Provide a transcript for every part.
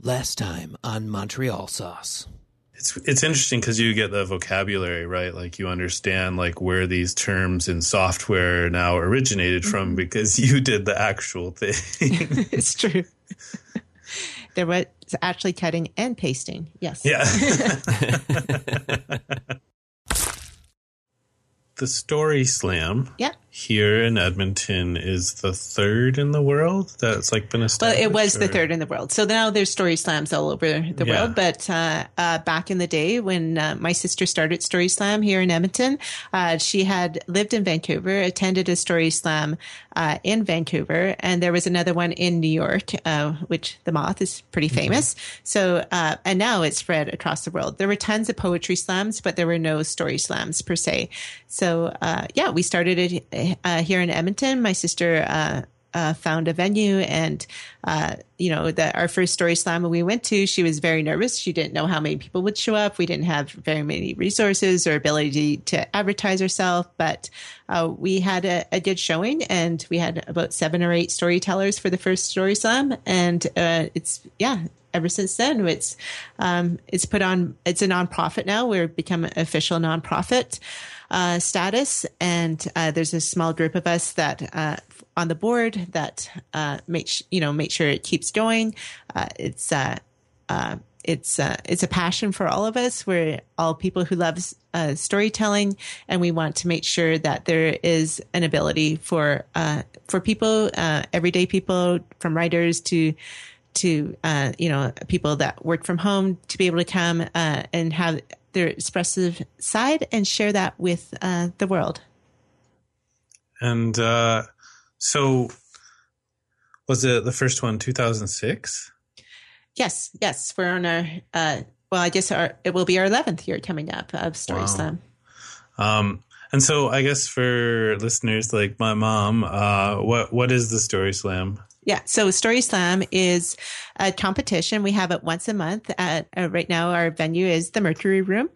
Last time on Montreal Sauce. It's it's interesting because you get the vocabulary right, like you understand like where these terms in software now originated from Mm-hmm. because you did the actual thing. it's true. there was actually cutting and pasting. Yes. yeah. the Story Slam Yeah. Here in Edmonton is the third in the world that's like been Well, established. it was the third in the world. So now there's story slams all over the Yeah. world. But uh, uh, back in the day when uh, my sister started Story Slam here in Edmonton, uh, she had lived in Vancouver, attended a Story Slam uh, in Vancouver, and there was another one in New York, uh, which the Moth is pretty famous. So, uh, and now it's spread across the world. There were tons of poetry slams, but there were no story slams per se. So, uh, yeah, we started it uh, here in Edmonton. My sister. Uh, uh, found a venue and uh, you know that our first story slam we went to she was very nervous she didn't know how many people would show up we didn't have very many resources or ability to advertise ourselves but uh, we had a, a good showing and we had about seven or eight storytellers for the first story slam and uh, it's yeah ever since then it's um, it's put on it's a nonprofit now we're become an official nonprofit uh, status and uh, there's a small group of us that uh, on the board that uh, make you know make sure it keeps going uh, it's uh, uh, it's it's a passion for all of us. We're all people who love storytelling, and we want to make sure that there is an ability for for people, everyday people, from writers to to uh, you know people that work from home, to be able to come uh, and have their expressive side and share that with uh, the world. And uh, so, was it the first one 2006? Yes, yes, we're on our. Uh, well, I guess our it will be our eleventh year coming up of Story Wow. Slam. Um, and so, I guess for listeners like my mom, uh, what what is the Story Slam? Yeah. So Story Slam is a competition. We have it once a month. At uh, right now, our venue is the Mercury Room.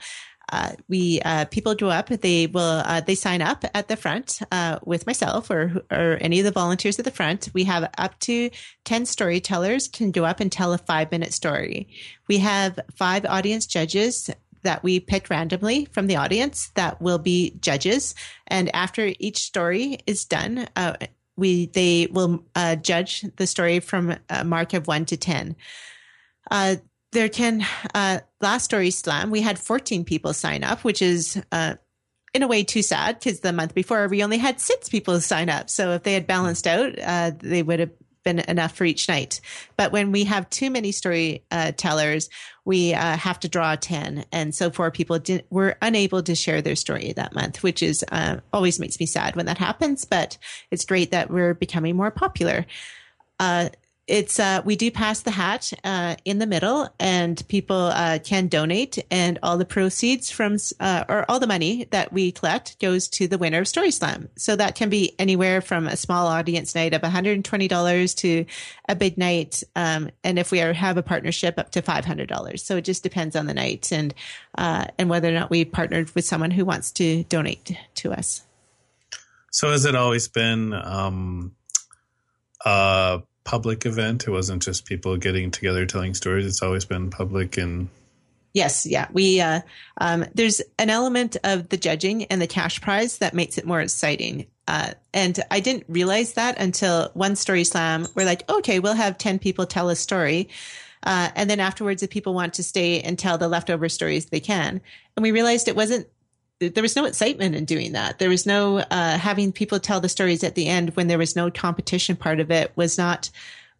Uh, we uh, people go up. They will uh, they sign up at the front uh, with myself or or any of the volunteers at the front. We have up to ten storytellers can go up and tell a five minute story. We have five audience judges that we pick randomly from the audience that will be judges. And after each story is done, uh, we they will uh, judge the story from a mark of one to ten. Uh, there can uh, last story slam we had 14 people sign up, which is uh, in a way too sad because the month before we only had six people sign up. So if they had balanced out, uh, they would have been enough for each night. But when we have too many storytellers, uh, we uh, have to draw 10. And so four people didn't, were unable to share their story that month, which is uh, always makes me sad when that happens. But it's great that we're becoming more popular. Uh, it's uh, we do pass the hat uh, in the middle, and people uh, can donate, and all the proceeds from uh, or all the money that we collect goes to the winner of Story Slam. So that can be anywhere from a small audience night of one hundred and twenty dollars to a big night, um, and if we are, have a partnership, up to five hundred dollars. So it just depends on the night and uh, and whether or not we partnered with someone who wants to donate to us. So, has it always been um, a public event? It wasn't just people getting together telling stories. It's always been public and Yes, yeah. We uh, um, there's an element of the judging and the cash prize that makes it more exciting. Uh, and I didn't realize that until one story slam. We're like, okay, we'll have ten people tell a story, uh, and then afterwards, if people want to stay and tell the leftover stories, they can. And we realized it wasn't. There was no excitement in doing that. There was no uh, having people tell the stories at the end when there was no competition part of it. Was not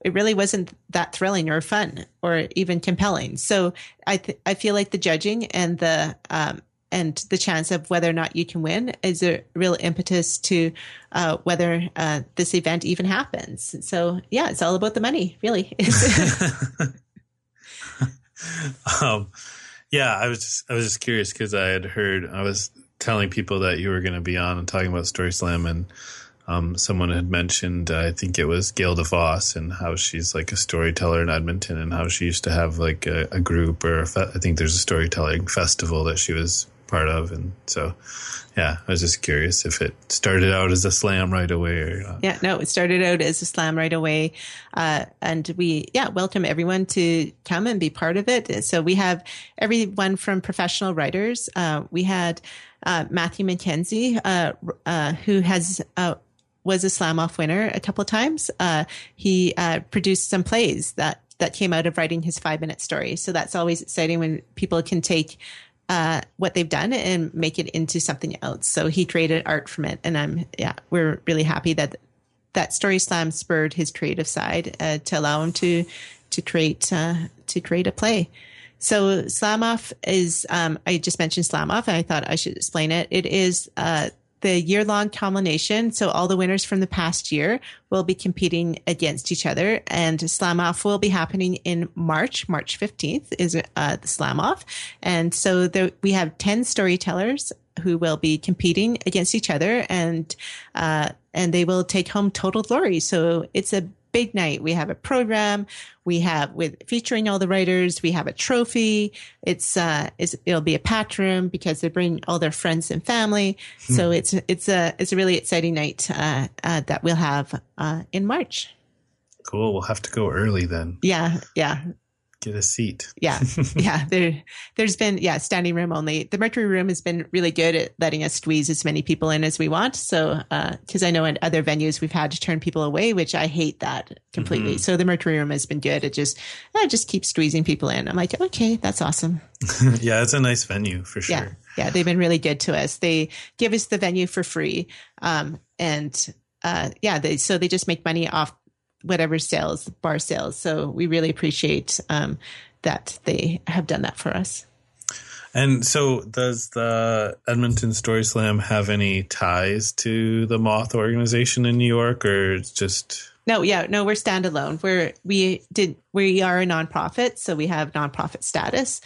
it really wasn't that thrilling or fun or even compelling. So I th- I feel like the judging and the um, and the chance of whether or not you can win is a real impetus to uh, whether uh, this event even happens. So yeah, it's all about the money, really. um, yeah, I was just I was just curious because I had heard I was telling people that you were going to be on and talking about Story Slam, and um, someone had mentioned uh, I think it was Gail DeVos and how she's like a storyteller in Edmonton and how she used to have like a, a group or a fe- I think there's a storytelling festival that she was part of, and so yeah, I was just curious if it started out as a slam right away or not. Yeah, no, it started out as a slam right away, uh, and we yeah welcome everyone to come and be part of it. So we have everyone from professional writers. Uh, we had uh, Matthew McKenzie, uh, uh, who has uh, was a slam off winner a couple of times. he produced some plays that that came out of writing his five minute story. So that's always exciting when people can take uh, what they've done and make it into something else. So he created art from it, and I'm yeah, we're really happy that that story slam spurred his creative side uh, to allow him to to create uh, to create a play. So Slam Off is um, I just mentioned Slam Off, and I thought I should explain it. It is uh, the year long culmination. So all the winners from the past year will be competing against each other and slam off will be happening in March. March 15th is uh, the slam off. And so there, we have 10 storytellers who will be competing against each other and, uh, and they will take home total glory. So it's a big night. We have a program. We have with featuring all the writers. We have a trophy. It's uh, it's, it'll be a patch room because they bring all their friends and family. Hmm. So it's it's a it's a really exciting night uh, uh, that we'll have uh, in March. Cool. We'll have to go early then. Yeah, yeah get a seat. yeah. Yeah. There, there's been, yeah, standing room only. The Mercury room has been really good at letting us squeeze as many people in as we want. So, uh, cause I know in other venues we've had to turn people away, which I hate that completely. Mm-hmm. So the Mercury room has been good. It just, I just keep squeezing people in. I'm like, okay, that's awesome. yeah. It's a nice venue for sure. Yeah. Yeah. They've been really good to us. They give us the venue for free. Um, and, uh, yeah, they, so they just make money off whatever sales, bar sales. So we really appreciate um, that they have done that for us. And so, does the Edmonton Story Slam have any ties to the Moth organization in New York, or it's just? No, yeah, no, we're standalone. We're we did we are a nonprofit, so we have nonprofit status,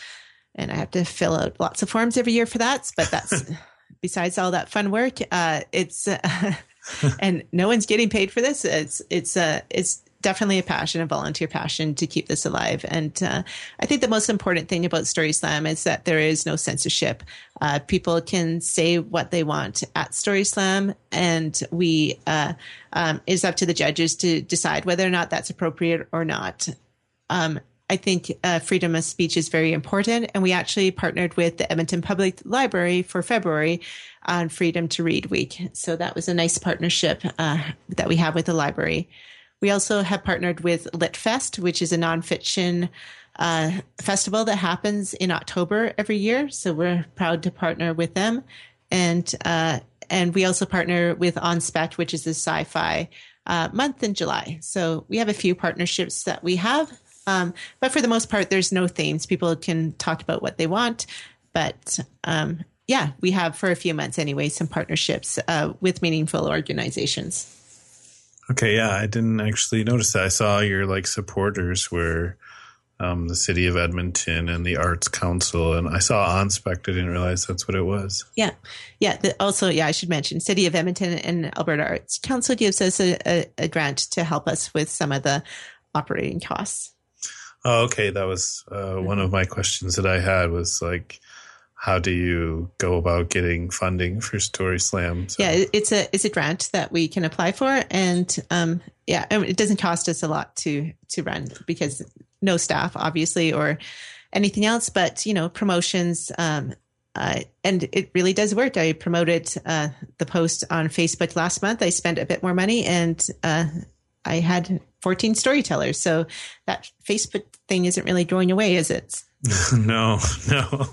and I have to fill out lots of forms every year for that. But that's besides all that fun work, uh, it's uh, and no one's getting paid for this. It's it's uh, it's definitely a passion, a volunteer passion to keep this alive. And uh, I think the most important thing about Story Slam is that there is no censorship. Uh, people can say what they want at Story Slam, and we uh, um, is up to the judges to decide whether or not that's appropriate or not. Um, I think uh, freedom of speech is very important. And we actually partnered with the Edmonton Public Library for February on Freedom to Read Week. So that was a nice partnership uh, that we have with the library. We also have partnered with LitFest, which is a nonfiction uh, festival that happens in October every year. So we're proud to partner with them. And, uh, and we also partner with OnSpec, which is a sci-fi uh, month in July. So we have a few partnerships that we have um, but for the most part, there's no themes. People can talk about what they want. But um, yeah, we have for a few months anyway some partnerships uh, with meaningful organizations. Okay, yeah, I didn't actually notice that. I saw your like supporters were um, the city of Edmonton and the Arts Council, and I saw OnSpec. I didn't realize that's what it was. Yeah, yeah. The, also, yeah, I should mention, City of Edmonton and Alberta Arts Council gives us a, a, a grant to help us with some of the operating costs. Oh, okay. That was uh, one of my questions that I had was like, how do you go about getting funding for Story Slam? So. Yeah, it's a it's a grant that we can apply for, and um, yeah, it doesn't cost us a lot to to run because no staff, obviously, or anything else. But you know, promotions. Um, uh, and it really does work. I promoted uh, the post on Facebook last month. I spent a bit more money, and uh, I had 14 storytellers. So that Facebook thing isn't really going away, is it? no, no.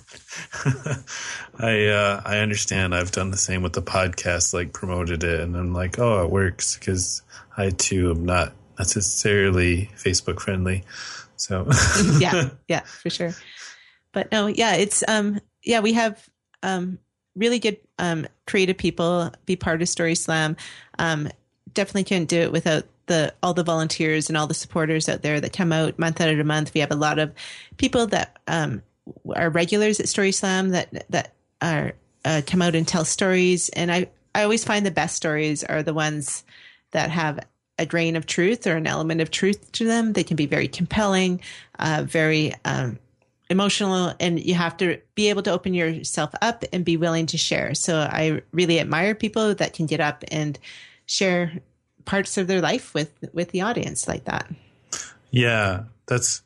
I uh, I understand. I've done the same with the podcast, like promoted it, and I'm like, oh, it works because I too am not necessarily Facebook friendly. So yeah, yeah, for sure. But no, yeah, it's um, yeah, we have um, really good um, creative people be part of Story Slam. Um, definitely couldn't do it without the all the volunteers and all the supporters out there that come out month out of month. We have a lot of people that um, are regulars at Story Slam that that are uh, come out and tell stories. And I I always find the best stories are the ones that have a grain of truth or an element of truth to them. They can be very compelling, uh, very um, emotional and you have to be able to open yourself up and be willing to share. So I really admire people that can get up and share parts of their life with with the audience like that. Yeah, that's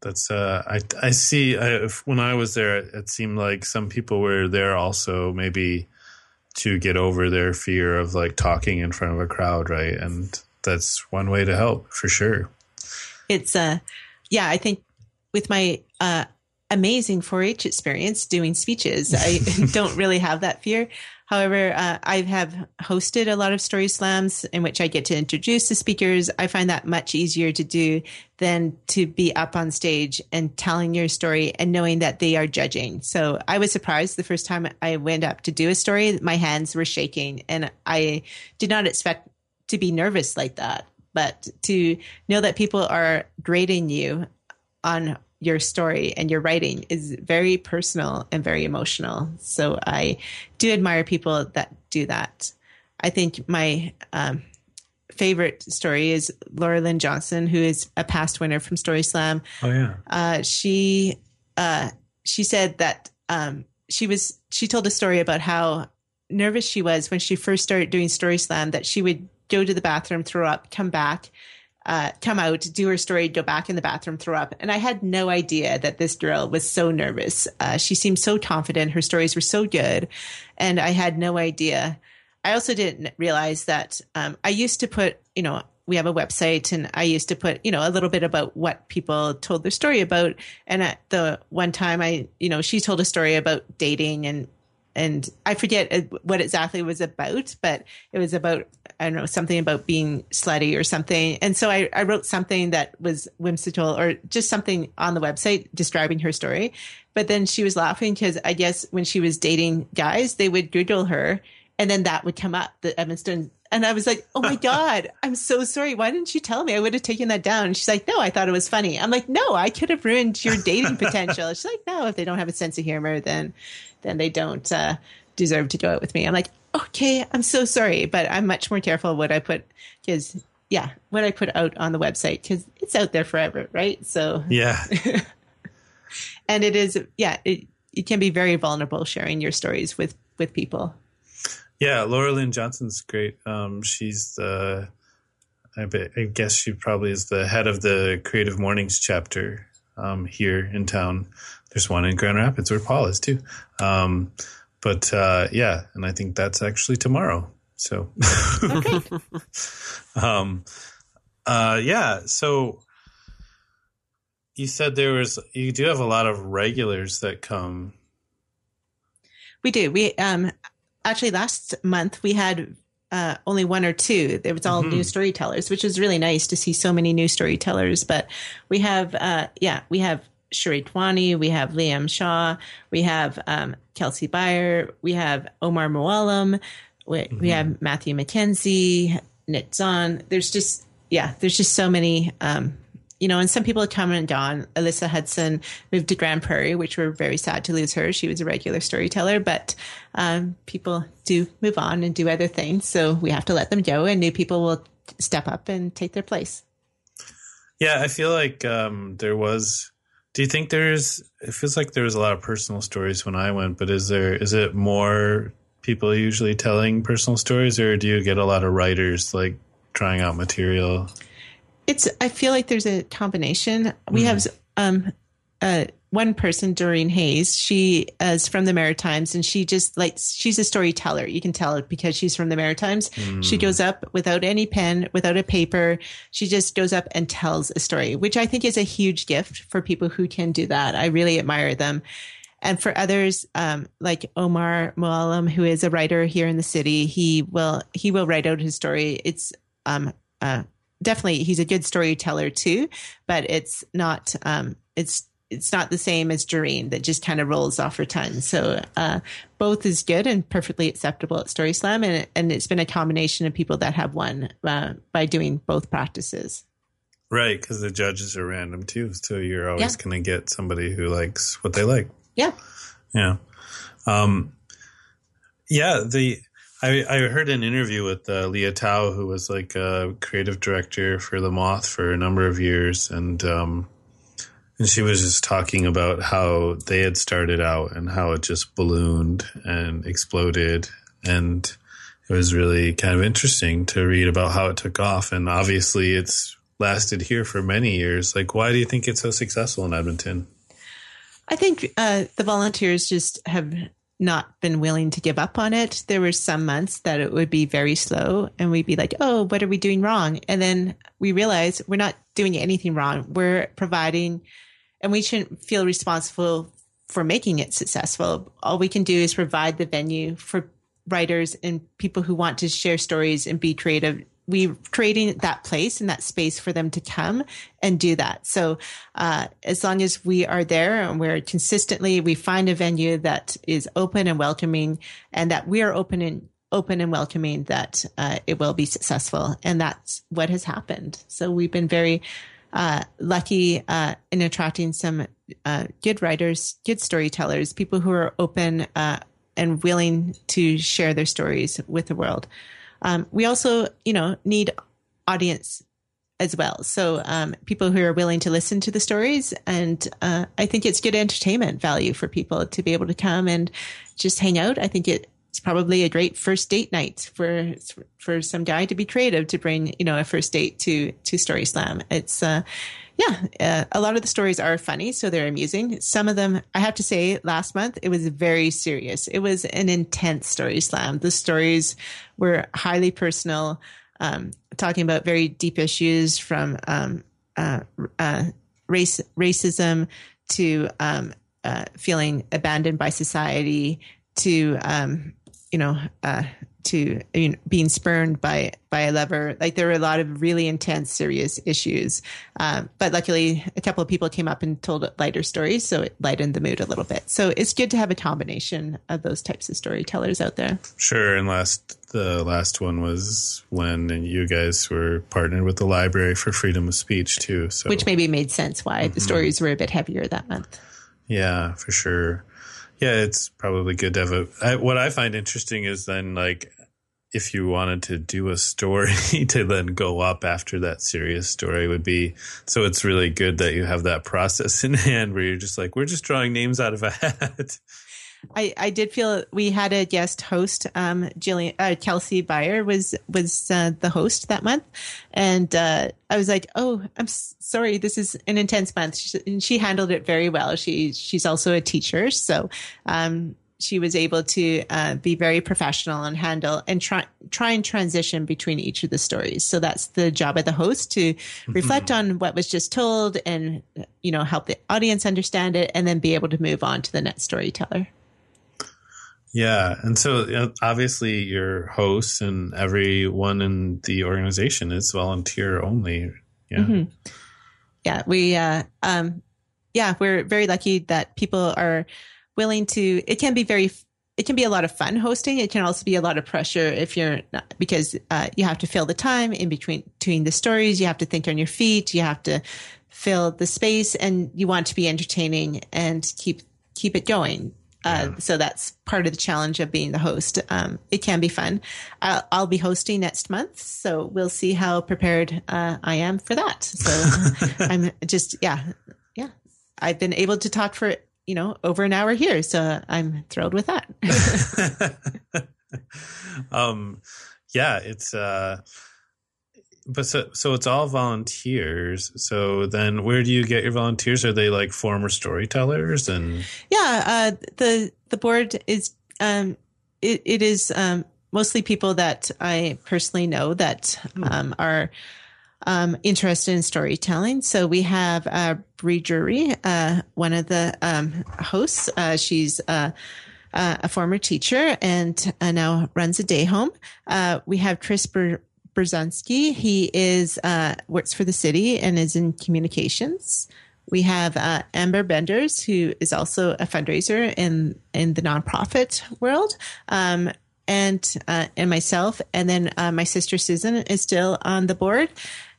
that's uh I I see I, when I was there it seemed like some people were there also maybe to get over their fear of like talking in front of a crowd, right? And that's one way to help for sure. It's uh yeah, I think with my uh amazing 4-H experience doing speeches, I don't really have that fear. However, uh, I have hosted a lot of story slams in which I get to introduce the speakers. I find that much easier to do than to be up on stage and telling your story and knowing that they are judging. So I was surprised the first time I went up to do a story, my hands were shaking and I did not expect to be nervous like that. But to know that people are grading you on your story and your writing is very personal and very emotional. So I do admire people that do that. I think my um, favorite story is Laura Lynn Johnson, who is a past winner from Story Slam. Oh yeah. Uh, she uh, she said that um, she was she told a story about how nervous she was when she first started doing Story Slam. That she would go to the bathroom, throw up, come back, uh, come out, do her story, go back in the bathroom, throw up. And I had no idea that this girl was so nervous. Uh, she seemed so confident. Her stories were so good. And I had no idea. I also didn't realize that um, I used to put, you know, we have a website and I used to put, you know, a little bit about what people told their story about. And at the one time I, you know, she told a story about dating and and I forget uh, what exactly it was about, but it was about I don't know something about being slutty or something. And so I, I wrote something that was whimsical or just something on the website describing her story. But then she was laughing because I guess when she was dating guys, they would Google her, and then that would come up, the Evanston. And I was like, oh my God, I'm so sorry. Why didn't you tell me? I would have taken that down. And she's like, no, I thought it was funny. I'm like, no, I could have ruined your dating potential. She's like, no, if they don't have a sense of humor, then then they don't uh, deserve to go out with me. I'm like, okay, I'm so sorry, but I'm much more careful what I put because yeah, what I put out on the website because it's out there forever, right? So yeah, and it is yeah, it, it can be very vulnerable sharing your stories with with people. Yeah, Laura Lynn Johnson's great. Um, she's the I, bet, I guess she probably is the head of the Creative Mornings chapter um, here in town. There's one in Grand Rapids where Paul is too. Um, but uh, yeah, and I think that's actually tomorrow. So, okay. um, uh, yeah. So you said there was you do have a lot of regulars that come. We do. We um actually last month we had uh, only one or two. It was all mm-hmm. new storytellers, which is really nice to see so many new storytellers. But we have, uh, yeah, we have Sheree Twani, we have Liam Shaw, we have um, Kelsey Byer, we have Omar Mouallem, we, mm-hmm. we have Matthew McKenzie, Nit Zahn. There's just, yeah, there's just so many, um, you know, and some people come and gone. Alyssa Hudson moved to Grande Prairie, which we're very sad to lose her. She was a regular storyteller, but um, people do move on and do other things. So we have to let them go, and new people will step up and take their place. Yeah, I feel like um, there was do you think there's? It feels like there was a lot of personal stories when I went, but is there? Is it more people usually telling personal stories, or do you get a lot of writers like trying out material? It's. I feel like there's a combination. We mm. have um, uh, one person, Doreen Hayes, she is from the Maritimes and she just like, she's a storyteller. You can tell it because she's from the Maritimes. Mm. She goes up without any pen, without a paper. She just goes up and tells a story, which I think is a huge gift for people who can do that. I really admire them. And for others, um, like Omar Mouallem, who is a writer here in the city, he will, he will write out his story. It's, um, uh, definitely, he's a good storyteller too, but it's not, um, it's, it's not the same as Doreen that just kind of rolls off her tongue. So uh, both is good and perfectly acceptable at Story Slam, and and it's been a combination of people that have won uh, by doing both practices. Right, because the judges are random too, so you're always yeah. going to get somebody who likes what they like. Yeah, yeah, um, yeah. The I, I heard an interview with uh, Lea Thau, who was like a creative director for The Moth for a number of years, and um, and she was just talking about how they had started out and how it just ballooned and exploded. And it was really kind of interesting to read about how it took off. And obviously it's lasted here for many years. Like why do you think it's so successful in edmonton? I think uh, the volunteers just have not been willing to give up on it. There were some months that it would be very slow and we'd be like oh what are we doing wrong? And then we realize we're not doing anything wrong. We're providing and we shouldn't feel responsible for making it successful. All we can do is provide the venue for writers and people who want to share stories and be creative. We're creating that place and that space for them to come and do that. So, uh, as long as we are there and we're consistently, we find a venue that is open and welcoming and that we are open and open and welcoming that, uh, it will be successful. And that's what has happened. So we've been very, uh, lucky uh, in attracting some uh, good writers, good storytellers, people who are open uh, and willing to share their stories with the world. Um, we also, you know, need audience as well. So um, people who are willing to listen to the stories, and uh, I think it's good entertainment value for people to be able to come and just hang out. I think it it's probably a great first date night for for some guy to be creative to bring you know a first date to to Story Slam. It's uh, yeah, uh, a lot of the stories are funny, so they're amusing. Some of them, I have to say, last month it was very serious. It was an intense Story Slam. The stories were highly personal, um, talking about very deep issues from um, uh, uh race racism to um, uh, feeling abandoned by society to um, you know, uh, to you know, being spurned by by a lover. Like there were a lot of really intense, serious issues. Um, but luckily, a couple of people came up and told lighter stories, so it lightened the mood a little bit. So it's good to have a combination of those types of storytellers out there. Sure. And last the last one was when you guys were partnered with the Library for Freedom of Speech too. So which maybe made sense why mm-hmm. the stories were a bit heavier that month. Yeah, for sure. Yeah, it's probably good to have a. I, what I find interesting is then like if you wanted to do a story to then go up after that serious story would be so it's really good that you have that process in hand where you're just like we're just drawing names out of a hat I, I did feel we had a guest host. Um, Jillian uh, Kelsey Beyer was was uh, the host that month, and uh, I was like, "Oh, I'm sorry, this is an intense month." She, and she handled it very well. She she's also a teacher, so um, she was able to uh, be very professional and handle and try try and transition between each of the stories. So that's the job of the host to mm-hmm. reflect on what was just told and you know help the audience understand it, and then be able to move on to the next storyteller. Yeah, and so obviously your hosts and everyone in the organization is volunteer only. Yeah, mm-hmm. yeah, we, uh, um, yeah, we're very lucky that people are willing to. It can be very, it can be a lot of fun hosting. It can also be a lot of pressure if you're not, because uh, you have to fill the time in between between the stories. You have to think on your feet. You have to fill the space, and you want to be entertaining and keep keep it going. Uh, yeah. So that's part of the challenge of being the host. Um, it can be fun. I'll, I'll, be hosting next month, so we'll see how prepared uh, I am for that. So I'm just, yeah, yeah. I've been able to talk for you know over an hour here, so I'm thrilled with that. um, yeah, it's. Uh, but so so it's all volunteers. So then, where do you get your volunteers? Are they like former storytellers and? Yeah, uh, the the board is um, it, it is um, mostly people that I personally know that hmm. um, are um, interested in storytelling. So we have uh, Bree Drury, uh, one of the um, hosts. Uh, she's uh, uh, a former teacher and uh, now runs a day home. Uh, we have Chris Ber- Brzezinski. He is uh, works for the city and is in communications. We have uh, Amber Benders, who is also a fundraiser in in the nonprofit world, um, and uh, and myself, and then uh, my sister Susan is still on the board,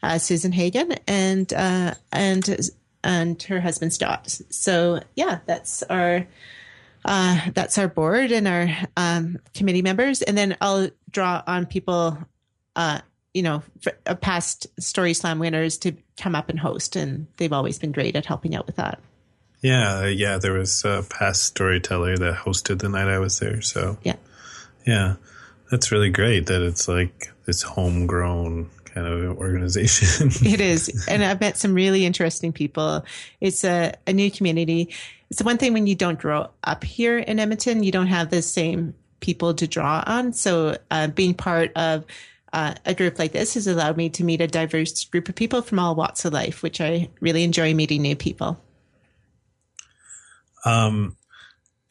uh, Susan Hagen, and uh, and and her husband Stott. So yeah, that's our. that's our board and our um, committee members, and then I'll draw on people uh, you know, uh, past Story Slam winners to come up and host, and they've always been great at helping out with that. Yeah, yeah. There was a past storyteller that hosted the night I was there. So yeah, yeah, that's really great that it's like this homegrown kind of organization. it is, and I've met some really interesting people. It's a, a new community. It's the one thing when you don't grow up here in Edmonton, you don't have the same people to draw on. So uh, being part of uh, a group like this has allowed me to meet a diverse group of people from all walks of life, which I really enjoy meeting new people. Um,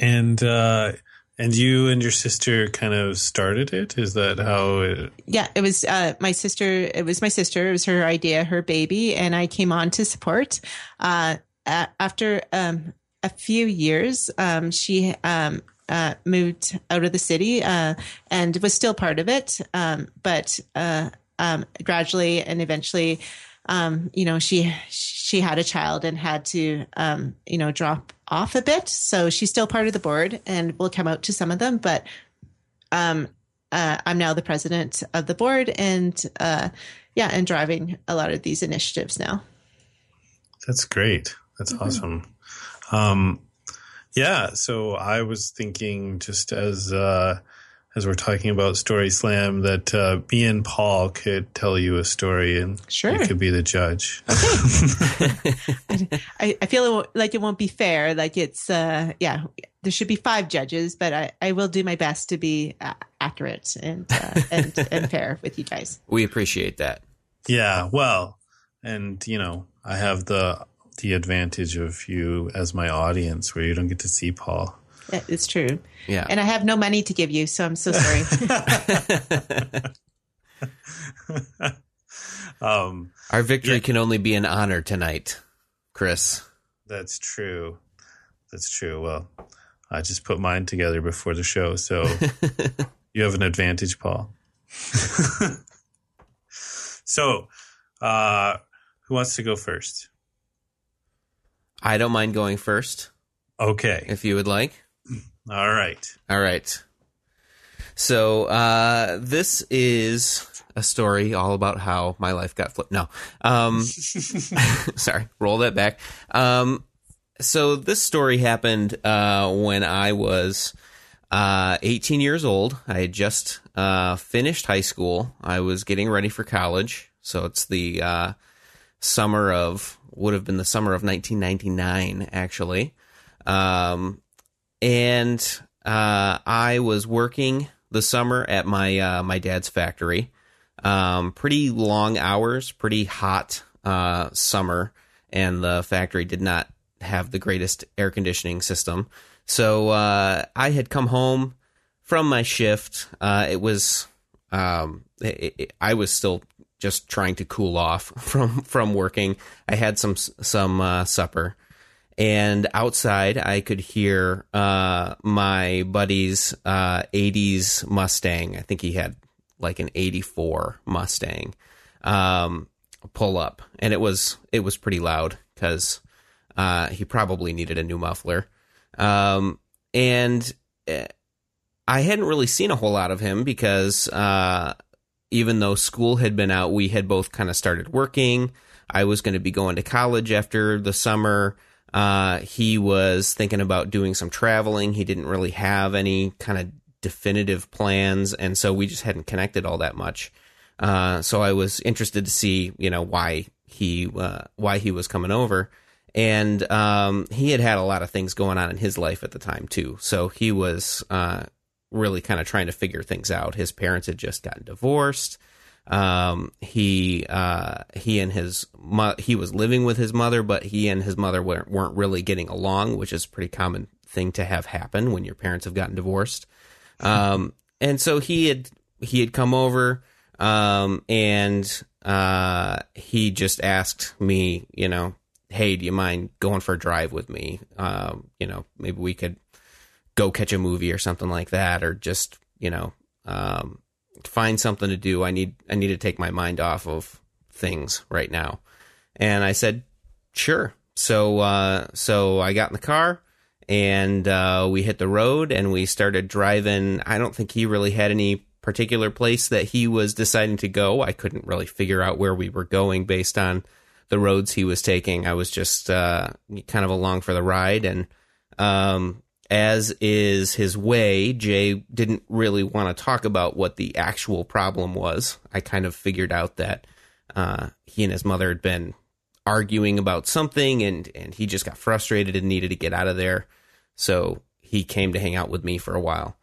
and uh, and you and your sister kind of started it. Is that how? It... Yeah, it was uh, my sister. It was my sister. It was her idea, her baby, and I came on to support. Uh, after um, a few years, um, she um, uh, moved out of the city uh, and was still part of it, um, but uh, um, gradually and eventually, um, you know, she she had a child and had to, um, you know, drop off a bit. So she's still part of the board and will come out to some of them, but um, uh, I'm now the president of the board and uh, yeah, and driving a lot of these initiatives now. That's great. That's mm-hmm. awesome. Yeah, so I was thinking just as uh, as we're talking about Story Slam that uh, me and Paul could tell you a story and sure. you could be the judge. Okay. I, I feel like it won't be fair. Like it's uh, yeah, there should be five judges, but I, I will do my best to be uh, accurate and, uh, and and fair with you guys. We appreciate that. Yeah, well, and you know, I have the the advantage of you as my audience where you don't get to see Paul. It's true. Yeah. And I have no money to give you, so I'm so sorry. um, Our victory yeah. can only be an honor tonight, Chris. That's true. That's true. Well, I just put mine together before the show, so you have an advantage, Paul. so, uh, who wants to go first? I don't mind going first. Okay. If you would like. All right. All right. So, uh, this is a story all about how my life got flipped. No. Um, sorry, roll that back. Um, so this story happened, uh, when I was, uh, 18 years old. I had just, uh, finished high school. I was getting ready for college. So it's the, uh, summer of would have been the summer of 1999, actually. Um, and uh, I was working the summer at my uh, my dad's factory. Um, pretty long hours, pretty hot uh, summer, and the factory did not have the greatest air conditioning system. So uh, I had come home from my shift. Uh, it was um, it, it, I was still just trying to cool off from from working. I had some some uh, supper, and outside I could hear uh, my buddy's uh, '80s Mustang. I think he had like an '84 Mustang um, pull up, and it was it was pretty loud because uh, he probably needed a new muffler. Um, and eh, I hadn't really seen a whole lot of him because uh, even though school had been out, we had both kind of started working. I was going to be going to college after the summer. Uh, he was thinking about doing some traveling. He didn't really have any kind of definitive plans, and so we just hadn't connected all that much. Uh, so I was interested to see, you know, why he uh, why he was coming over, and um, he had had a lot of things going on in his life at the time too. So he was uh, really kind of trying to figure things out. His parents had just gotten divorced. Um, he uh, he and his mo- he was living with his mother, but he and his mother weren't, weren't really getting along, which is a pretty common thing to have happen when your parents have gotten divorced. Um, and so he had he had come over, um, and uh, he just asked me, you know, hey, do you mind going for a drive with me? Um, you know, maybe we could go catch a movie or something like that, or just you know um, find something to do. I need I need to take my mind off of things right now. And I said, sure. So uh, so I got in the car and uh, we hit the road and we started driving. I don't think he really had any particular place that he was deciding to go. I couldn't really figure out where we were going based on the roads he was taking. I was just uh, kind of along for the ride, and um, as is his way, Jay didn't really want to talk about what the actual problem was. I kind of figured out that uh, he and his mother had been arguing about something, and and he just got frustrated and needed to get out of there. So he came to hang out with me for a while.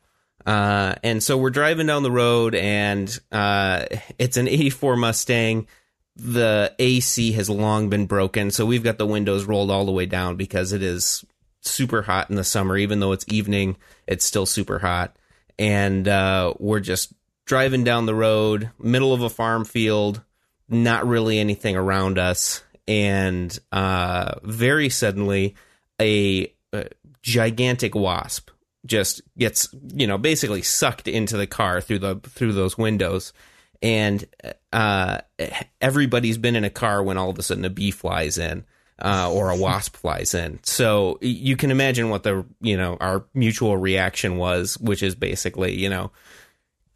Uh, and so we're driving down the road, and uh, it's an '84 Mustang. The AC has long been broken, so we've got the windows rolled all the way down because it is super hot in the summer. Even though it's evening, it's still super hot. And uh, we're just driving down the road, middle of a farm field, not really anything around us. And uh, very suddenly, a, a gigantic wasp just gets, you know, basically sucked into the car through the through those windows. And uh, everybody's been in a car when all of a sudden a bee flies in uh, or a wasp flies in. So you can imagine what the you know our mutual reaction was, which is basically you know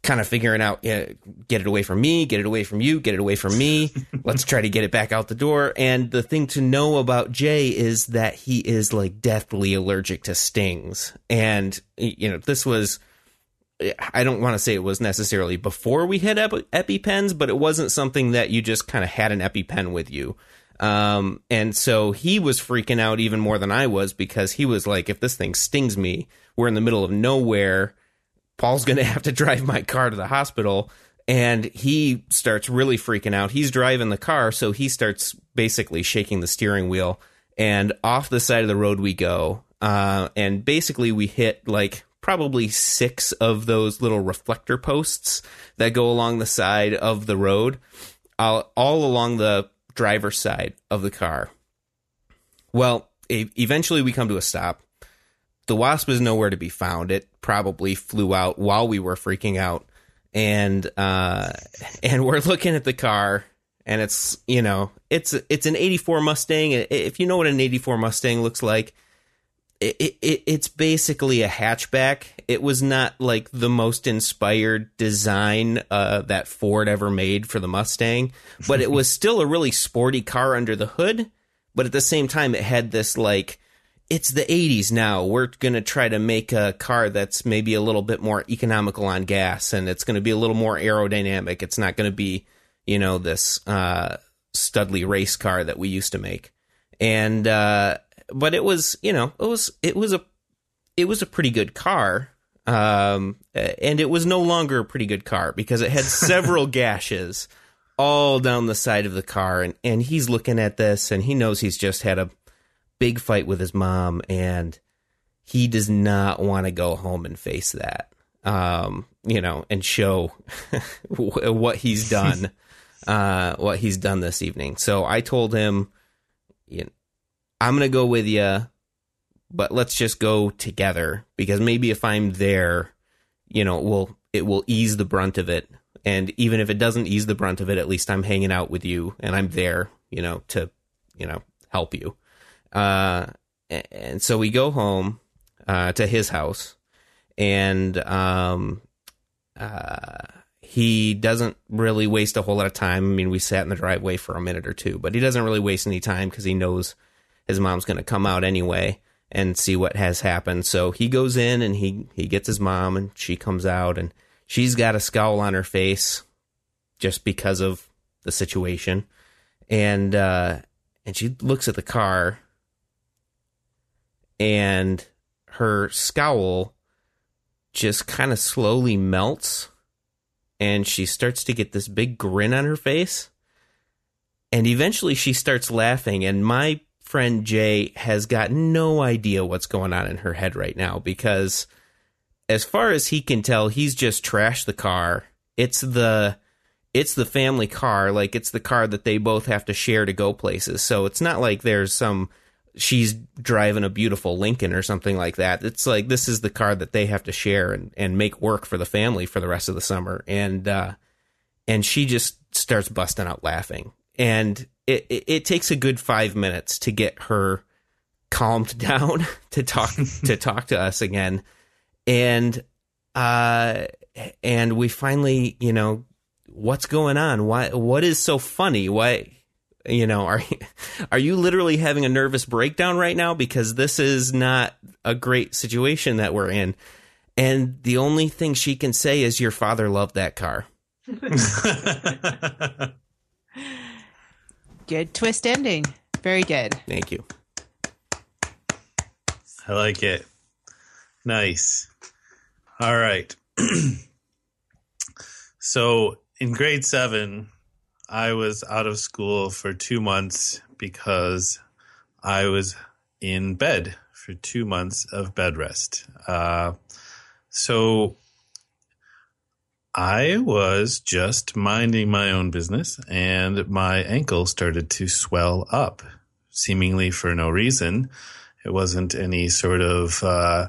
kind of figuring out yeah, get it away from me, get it away from you, get it away from me. Let's try to get it back out the door. And the thing to know about Jay is that he is like deathly allergic to stings. And you know this was. I don't want to say it was necessarily before we had EpiPens, but it wasn't something that you just kind of had an EpiPen with you. Um, and so he was freaking out even more than I was because he was like, if this thing stings me, we're in the middle of nowhere. Paul's going to have to drive my car to the hospital. And he starts really freaking out. He's driving the car, so he starts basically shaking the steering wheel. And off the side of the road we go. Uh, and basically, we hit like probably six of those little reflector posts that go along the side of the road, all, all along the driver's side of the car. Well, eventually we come to a stop. The wasp is nowhere to be found. It probably flew out while we were freaking out, and uh, and we're looking at the car, and it's you know it's it's an '84 Mustang. If you know what an '84 Mustang looks like, it, it, it's basically a hatchback. It was not like the most inspired design uh, that Ford ever made for the Mustang, but it was still a really sporty car under the hood. But at the same time, it had this like, it's the 80s now. We're going to try to make a car that's maybe a little bit more economical on gas and it's going to be a little more aerodynamic. It's not going to be, you know, this uh, Studley race car that we used to make. And, uh, but it was you know it was it was a it was a pretty good car um, and it was no longer a pretty good car because it had several gashes all down the side of the car and and he's looking at this and he knows he's just had a big fight with his mom and he does not want to go home and face that um, you know and show what he's done uh, what he's done this evening. So i told him you know, I'm going to go with you, but let's just go together because maybe if I'm there, you know, it will it will ease the brunt of it. And even if it doesn't ease the brunt of it, at least I'm hanging out with you and I'm there, you know, to, you know, help you. Uh, and so we go home uh, to his house, and um, uh, he doesn't really waste a whole lot of time. I mean, we sat in the driveway for a minute or two, but he doesn't really waste any time because he knows his mom's going to come out anyway and see what has happened. So he goes in and he he gets his mom and she comes out and she's got a scowl on her face just because of the situation. And uh and she looks at the car and her scowl just kind of slowly melts and she starts to get this big grin on her face and eventually she starts laughing and my friend Jay has got no idea what's going on in her head right now because as far as he can tell he's just trashed the car. It's the it's the family car. Like it's the car that they both have to share to go places. So it's not like there's some she's driving a beautiful Lincoln or something like that. It's like this is the car that they have to share and, and make work for the family for the rest of the summer. And uh and she just starts busting out laughing. And it, it, it takes a good five minutes to get her calmed down to talk to talk to us again and uh, and we finally, you know, what's going on? Why? What is so funny? Why? You know, are are you literally having a nervous breakdown right now? Because this is not a great situation that we're in. And the only thing she can say is, "Your father loved that car." Good twist ending. Very good. Thank you. I like it. Nice. All right. so in grade seven, I was out of school for two months because I was in bed for two months of bed rest. Uh, so I was just minding my own business and my ankle started to swell up, seemingly for no reason. It wasn't any sort of uh,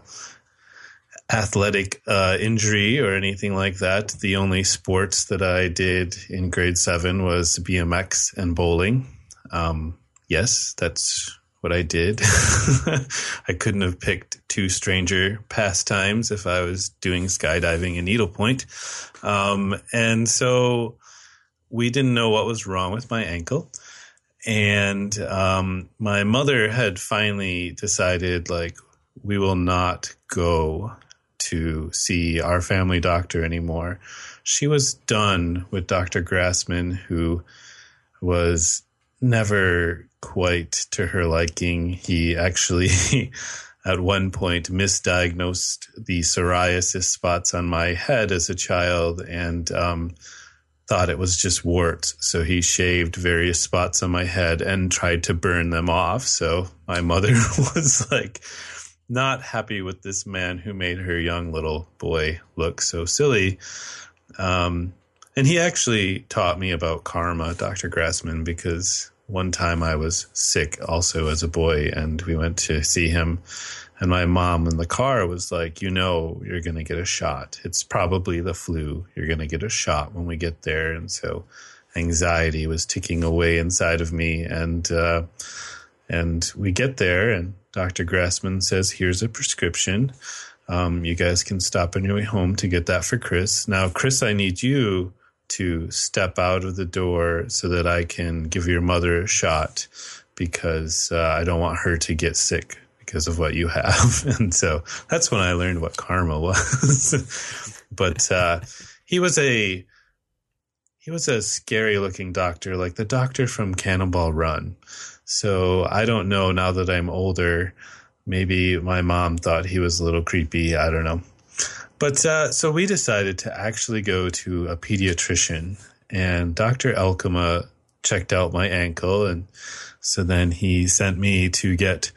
athletic uh, injury or anything like that. The only sports that I did in grade seven was BMX and bowling. Um, yes, that's what I did. I couldn't have picked two stranger pastimes if I was doing skydiving and needlepoint. Um, and so we didn't know what was wrong with my ankle. And um, my mother had finally decided, like, we will not go to see our family doctor anymore. She was done with Dr. Grassman, who was never quite to her liking. He actually, at one point, misdiagnosed the psoriasis spots on my head as a child and um, thought it was just warts. So he shaved various spots on my head and tried to burn them off. So my mother was like, not happy with this man who made her young little boy look so silly. Um, and he actually taught me about karma, Dr. Grassman, because one time I was sick also as a boy, and we went to see him. And my mom in the car was like, You know, you're going to get a shot. It's probably the flu. You're going to get a shot when we get there. And so anxiety was ticking away inside of me. And, uh, and we get there, and Dr. Grassman says, Here's a prescription. Um, you guys can stop on your way home to get that for Chris. Now, Chris, I need you to step out of the door so that I can give your mother a shot because uh, I don't want her to get sick because of what you have. and so that's when I learned what karma was. but uh, he was a he was a scary looking doctor, like the doctor from Cannonball Run. So I don't know now that I'm older. Maybe my mom thought he was a little creepy. I don't know. But uh, so we decided to actually go to a pediatrician, and Dr. Elkema checked out my ankle. And so then he sent me to get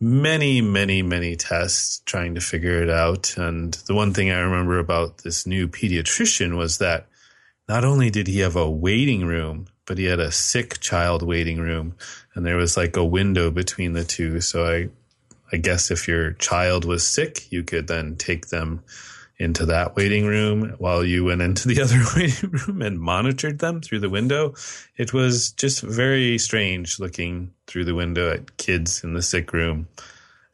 many, many, many tests trying to figure it out. And the one thing I remember about this new pediatrician was that not only did he have a waiting room, but he had a sick child waiting room and there was like a window between the two. So I, I guess if your child was sick, you could then take them into that waiting room while you went into the other waiting room and monitored them through the window. It was just very strange looking through the window at kids in the sick room.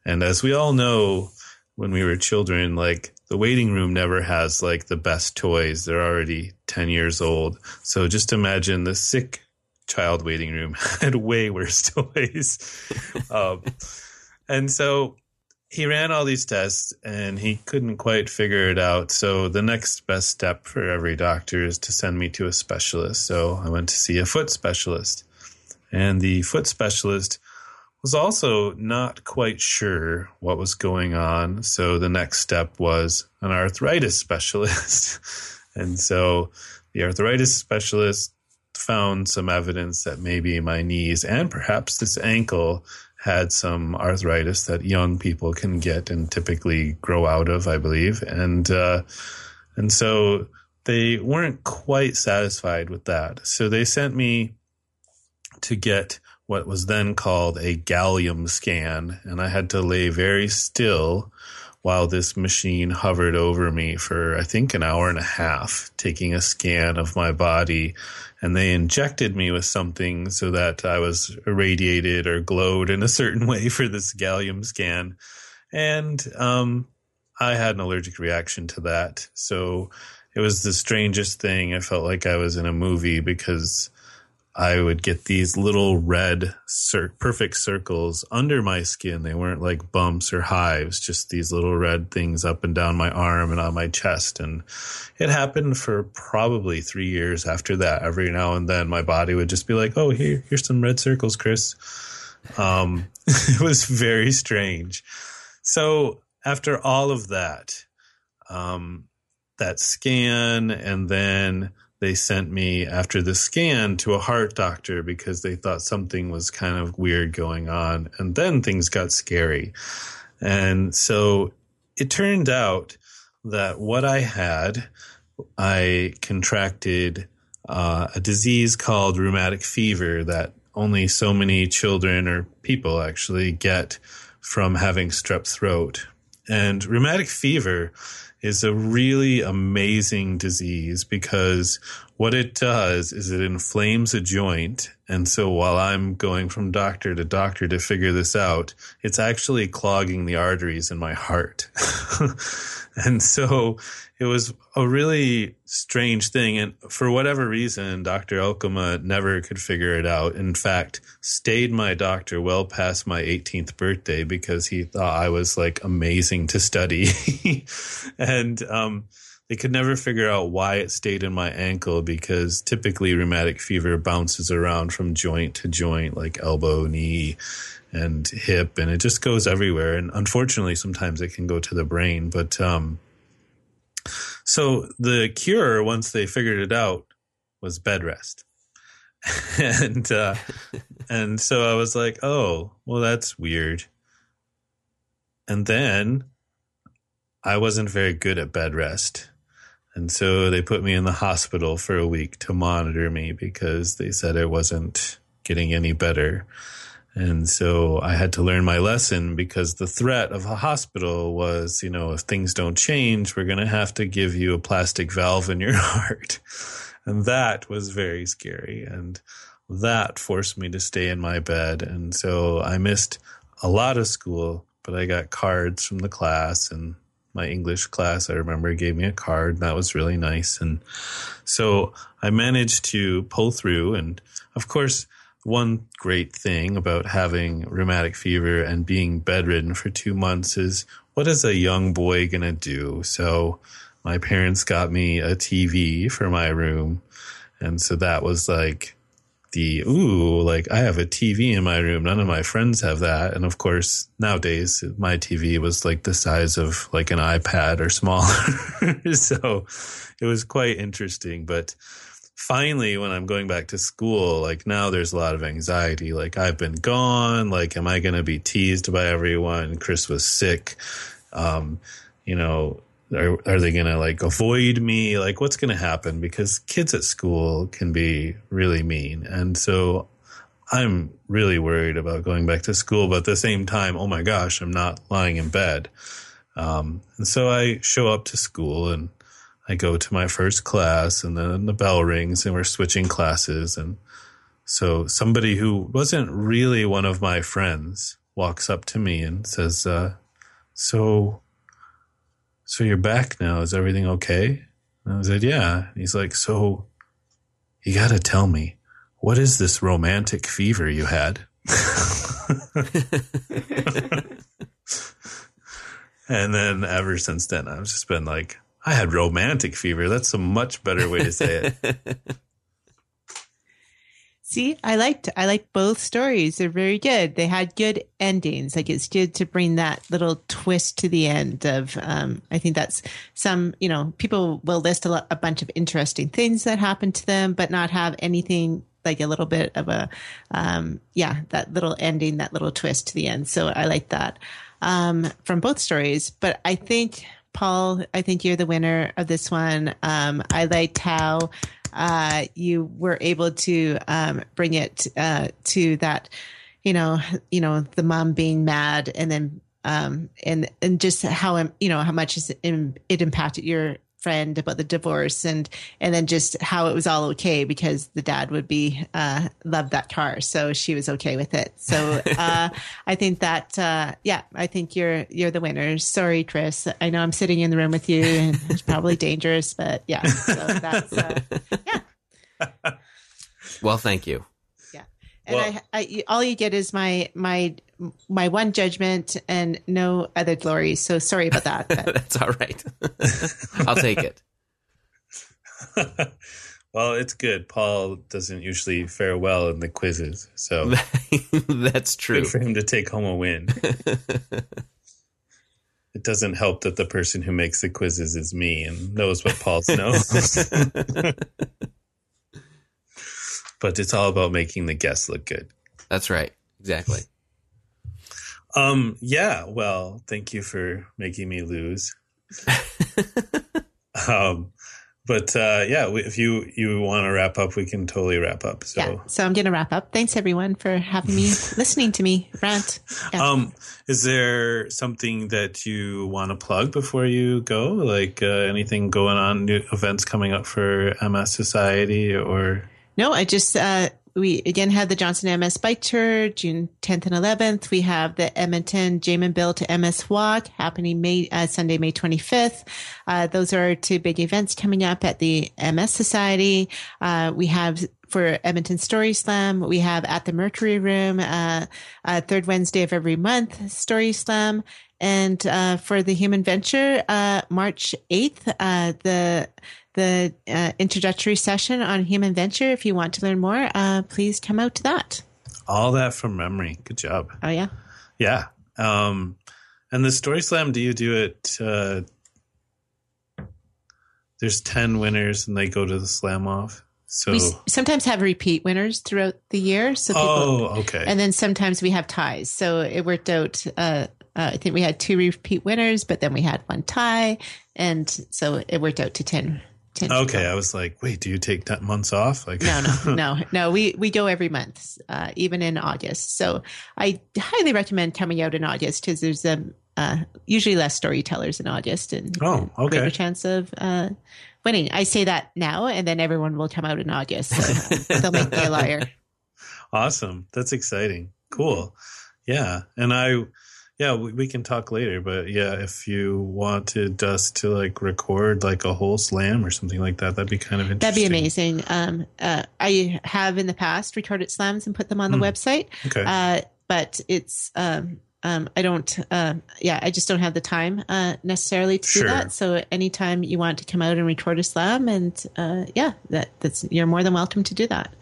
And as we all know, when we were children, like the waiting room never has like the best toys. They're already 10 years old. So just imagine the sick child waiting room had way worse toys. um, and so he ran all these tests and he couldn't quite figure it out. So the next best step for every doctor is to send me to a specialist. So I went to see a foot specialist. And the foot specialist was also not quite sure what was going on. So the next step was an arthritis specialist. and so the arthritis specialist found some evidence that maybe my knees and perhaps this ankle had some arthritis that young people can get and typically grow out of, I believe. And uh, and so they weren't quite satisfied with that. So they sent me to get what was then called a gallium scan, and I had to lay very still while this machine hovered over me for I think an hour and a half, taking a scan of my body and they injected me with something so that I was irradiated or glowed in a certain way for this gallium scan. And um, I had an allergic reaction to that. So it was the strangest thing. I felt like I was in a movie because I would get these little red cir- perfect circles under my skin. They weren't like bumps or hives, just these little red things up and down my arm and on my chest. And it happened for probably three years after that. Every now and then my body would just be like, Oh, here, here's some red circles, Chris. Um, it was very strange. So after all of that, um, that scan and then they sent me after the scan to a heart doctor because they thought something was kind of weird going on. And then things got scary. And so it turned out that what I had, I contracted uh, a disease called rheumatic fever that only so many children or people actually get from having strep throat. And rheumatic fever is a really amazing disease because what it does is it inflames a joint. And so while I'm going from doctor to doctor to figure this out, it's actually clogging the arteries in my heart. and so it was a really strange thing. And for whatever reason, Dr. Elkema never could figure it out. In fact, stayed my doctor well past my 18th birthday because he thought I was like amazing to study. and, um, they could never figure out why it stayed in my ankle because typically rheumatic fever bounces around from joint to joint, like elbow, knee, and hip, and it just goes everywhere. And unfortunately, sometimes it can go to the brain. But um, so the cure, once they figured it out, was bed rest. and uh, and so I was like, oh, well, that's weird. And then I wasn't very good at bed rest. And so they put me in the hospital for a week to monitor me because they said I wasn't getting any better. And so I had to learn my lesson because the threat of a hospital was, you know, if things don't change, we're going to have to give you a plastic valve in your heart. And that was very scary. And that forced me to stay in my bed. And so I missed a lot of school, but I got cards from the class and my English class, I remember gave me a card and that was really nice. And so I managed to pull through. And of course, one great thing about having rheumatic fever and being bedridden for two months is what is a young boy going to do? So my parents got me a TV for my room. And so that was like the, ooh, like I have a TV in my room. None of my friends have that. And of course, nowadays my TV was like the size of like an iPad or smaller. so it was quite interesting. But finally when i'm going back to school like now there's a lot of anxiety. Like i've been gone. Like am i going to be teased by everyone? Chris was sick. Um you know are, are they going to like avoid me? Like what's going to happen? Because kids at school can be really mean. And so i'm really worried about going back to school but at the same time oh my gosh i'm not lying in bed. Um, and so i show up to school and I go to my first class and then the bell rings and we're switching classes. And so somebody who wasn't really one of my friends walks up to me and says, uh, so, so you're back now. Is everything okay? And I said, yeah. And he's like, so you got to tell me, what is this romantic fever you had? and then ever since then, I've just been like, I had romantic fever. That's a much better way to say it. See, I liked I liked both stories. They're very good. They had good endings. Like it's good to bring that little twist to the end of. Um, I think that's some. You know, people will list a, lot, a bunch of interesting things that happened to them, but not have anything like a little bit of a, um, yeah, that little ending, that little twist to the end. So I like that um, from both stories. But I think Paul, I think you're the winner of this one. Um, I liked how uh, you were able to um, bring it uh, to that, you know, you know, the mom being mad, and then um, and and just how you know how much it impacted your friend about the divorce and and then just how it was all okay because the dad would be uh loved that car. So she was okay with it. So uh i think that uh yeah i think you're you're the winner. Sorry chris. I know i'm sitting in the room with you and it's probably dangerous but yeah. So that's uh yeah. Well, thank you. Yeah and Well- I, I all you get is my my my one judgment and no other glory so sorry about that That's all right. I'll take it. well, it's good. Paul doesn't usually fare well in the quizzes, so That's true. good for him to take home a win. it doesn't help that the person who makes the quizzes is me and knows what Paul's knows. But it's all about making the guests look good. That's right. Exactly. Um, yeah, well, thank you for making me lose. um, but uh, yeah, if you you want to wrap up, we can totally wrap up. So, yeah so i'm gonna wrap up thanks everyone for having me listening to me rant yeah. um, is there something that you want to plug before you go? Like uh, anything going on, new events coming up for MS Society, or No, I just uh, we again had the Johnson MS Bike Tour June 10th and 11th. We have the Edmonton Jayman BUILT MS Walk happening May uh, Sunday, May 25th. Uh, those are two big events coming up at the MS Society. Uh, we have for Edmonton Story Slam, we have at the Mercury Room, uh, uh, third Wednesday of every month, Story Slam. And uh, for the Human Venture, uh, March 8th, uh, the the uh, introductory session on human venture. If you want to learn more, uh, please come out to that. all that from memory? Good job. Oh yeah, Yeah. Um, and the Story Slam, do you do it? Uh, there's 10 winners and they go to the slam off. So, we sometimes have repeat winners throughout the year. So people, oh, okay. and then sometimes we have ties. So it worked out. Uh, uh, I think we had two repeat winners, but then we had one tie, and so it worked out to 10. 10 okay. I was like, wait, do you take 10 months off? Like, no, no, no, no. We we go every month, uh, even in August. So I highly recommend coming out in August because there's um, uh, usually less storytellers in August and Oh, okay. greater chance of uh, winning. I say that now, and then everyone will come out in August. So they'll make me a liar. Awesome. That's exciting. Cool. Yeah. And I, yeah, we, we can talk later, but yeah, if you wanted us to like record like a whole slam or something like that, that'd be kind of interesting. That'd be amazing. Um, uh, I have in the past recorded slams and put them on the Hmm. website, Okay. uh, but it's um, um, I don't. Um, yeah, I just don't have the time uh, necessarily to Sure. do that. So anytime you want to come out and record a slam, and uh, yeah, that that's you're more than welcome to do that.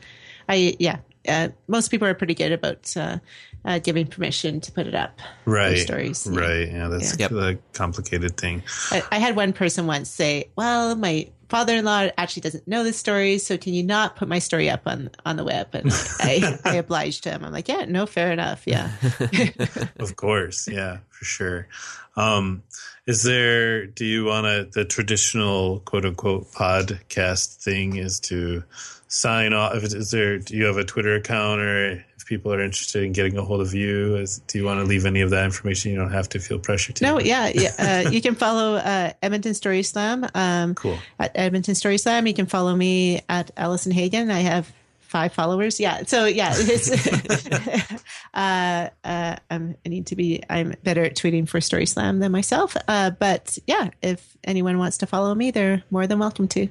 I yeah. Uh, most people are pretty good about uh, uh, giving permission to put it up. right. stories. Right. Yeah. That's Yeah. Yep. a complicated thing. I, I had one person once say, "Well, my father-in-law actually doesn't know this story, so can you not put my story up on on the web?" And I, I obliged him. I'm like, "Yeah, no, fair enough. Yeah, Of course, yeah, for sure. Um, is there? Do you want to? The traditional quote unquote podcast thing is to sign off. Is there? Do you have a Twitter account, or if people are interested in getting a hold of you, is, do you want to leave any of that information? You don't have to feel pressure to. no, yeah, yeah." Uh, you can follow uh, Edmonton Story Slam um, Cool. at Edmonton Story Slam. You can follow me at Allison Hagen. I have five followers. Yeah, so yeah, it's, uh, uh, I'm, I need to be. I'm better at tweeting for Story Slam than myself. Uh, but yeah, if anyone wants to follow me, they're more than welcome to.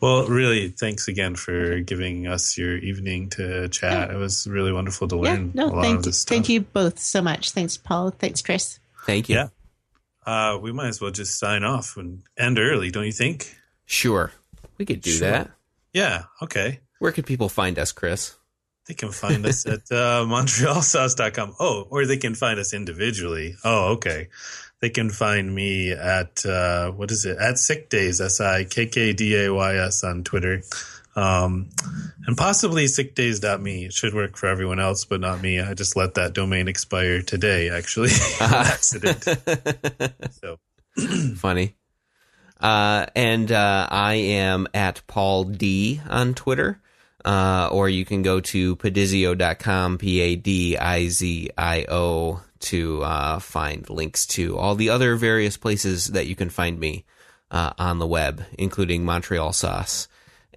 Well, really, thanks again for giving us your evening to chat. It was really wonderful to Yeah, learn a no, lot thank of you, stuff. thank you both so much. Thanks, Paul. Thanks, Chris. Thank you. Yeah. Uh, we might as well just sign off and end early, don't you think? Sure. We could do Sure. that. Yeah. Okay. Where could people find us, Chris? They can find us at uh, montrealsauce.com. Oh, or they can find us individually. Oh, okay. They can find me at, uh, what is it? At Sikkdays, S I K K D A Y S on Twitter. Um, and possibly sickdays.me. It should work for everyone else, but not me. I just let that domain expire today, actually, accident. So, Funny. Uh, and uh, I am at Paul D on Twitter. Uh, or you can go to padizio.com, P A D I Z I O, to uh, find links to all the other various places that you can find me. uh, on the web, including Montreal Sauce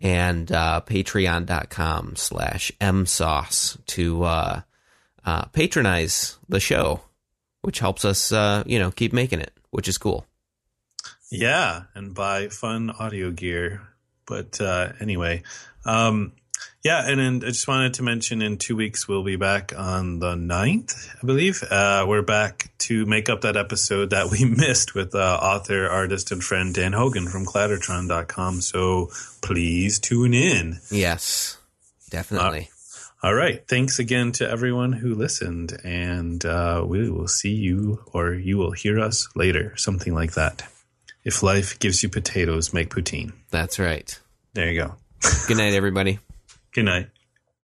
and uh, patreon.com slash msauce to uh, uh, patronize the show, which helps us, uh, you know, keep making it, which is cool. Yeah, and buy fun audio gear. But anyway, um, yeah, and then I just wanted to mention in two weeks we'll be back on the 9th, I believe. Uh, we're back to make up that episode that we missed with uh, author, artist, and friend Dan Hogan from Clattertron.com. So please tune in. Yes, definitely. All right. Thanks again to everyone who listened, and uh, we will see you or you will hear us later, something like that. If life gives you potatoes, make poutine. That's right. There you go. Good night, everybody. Good night.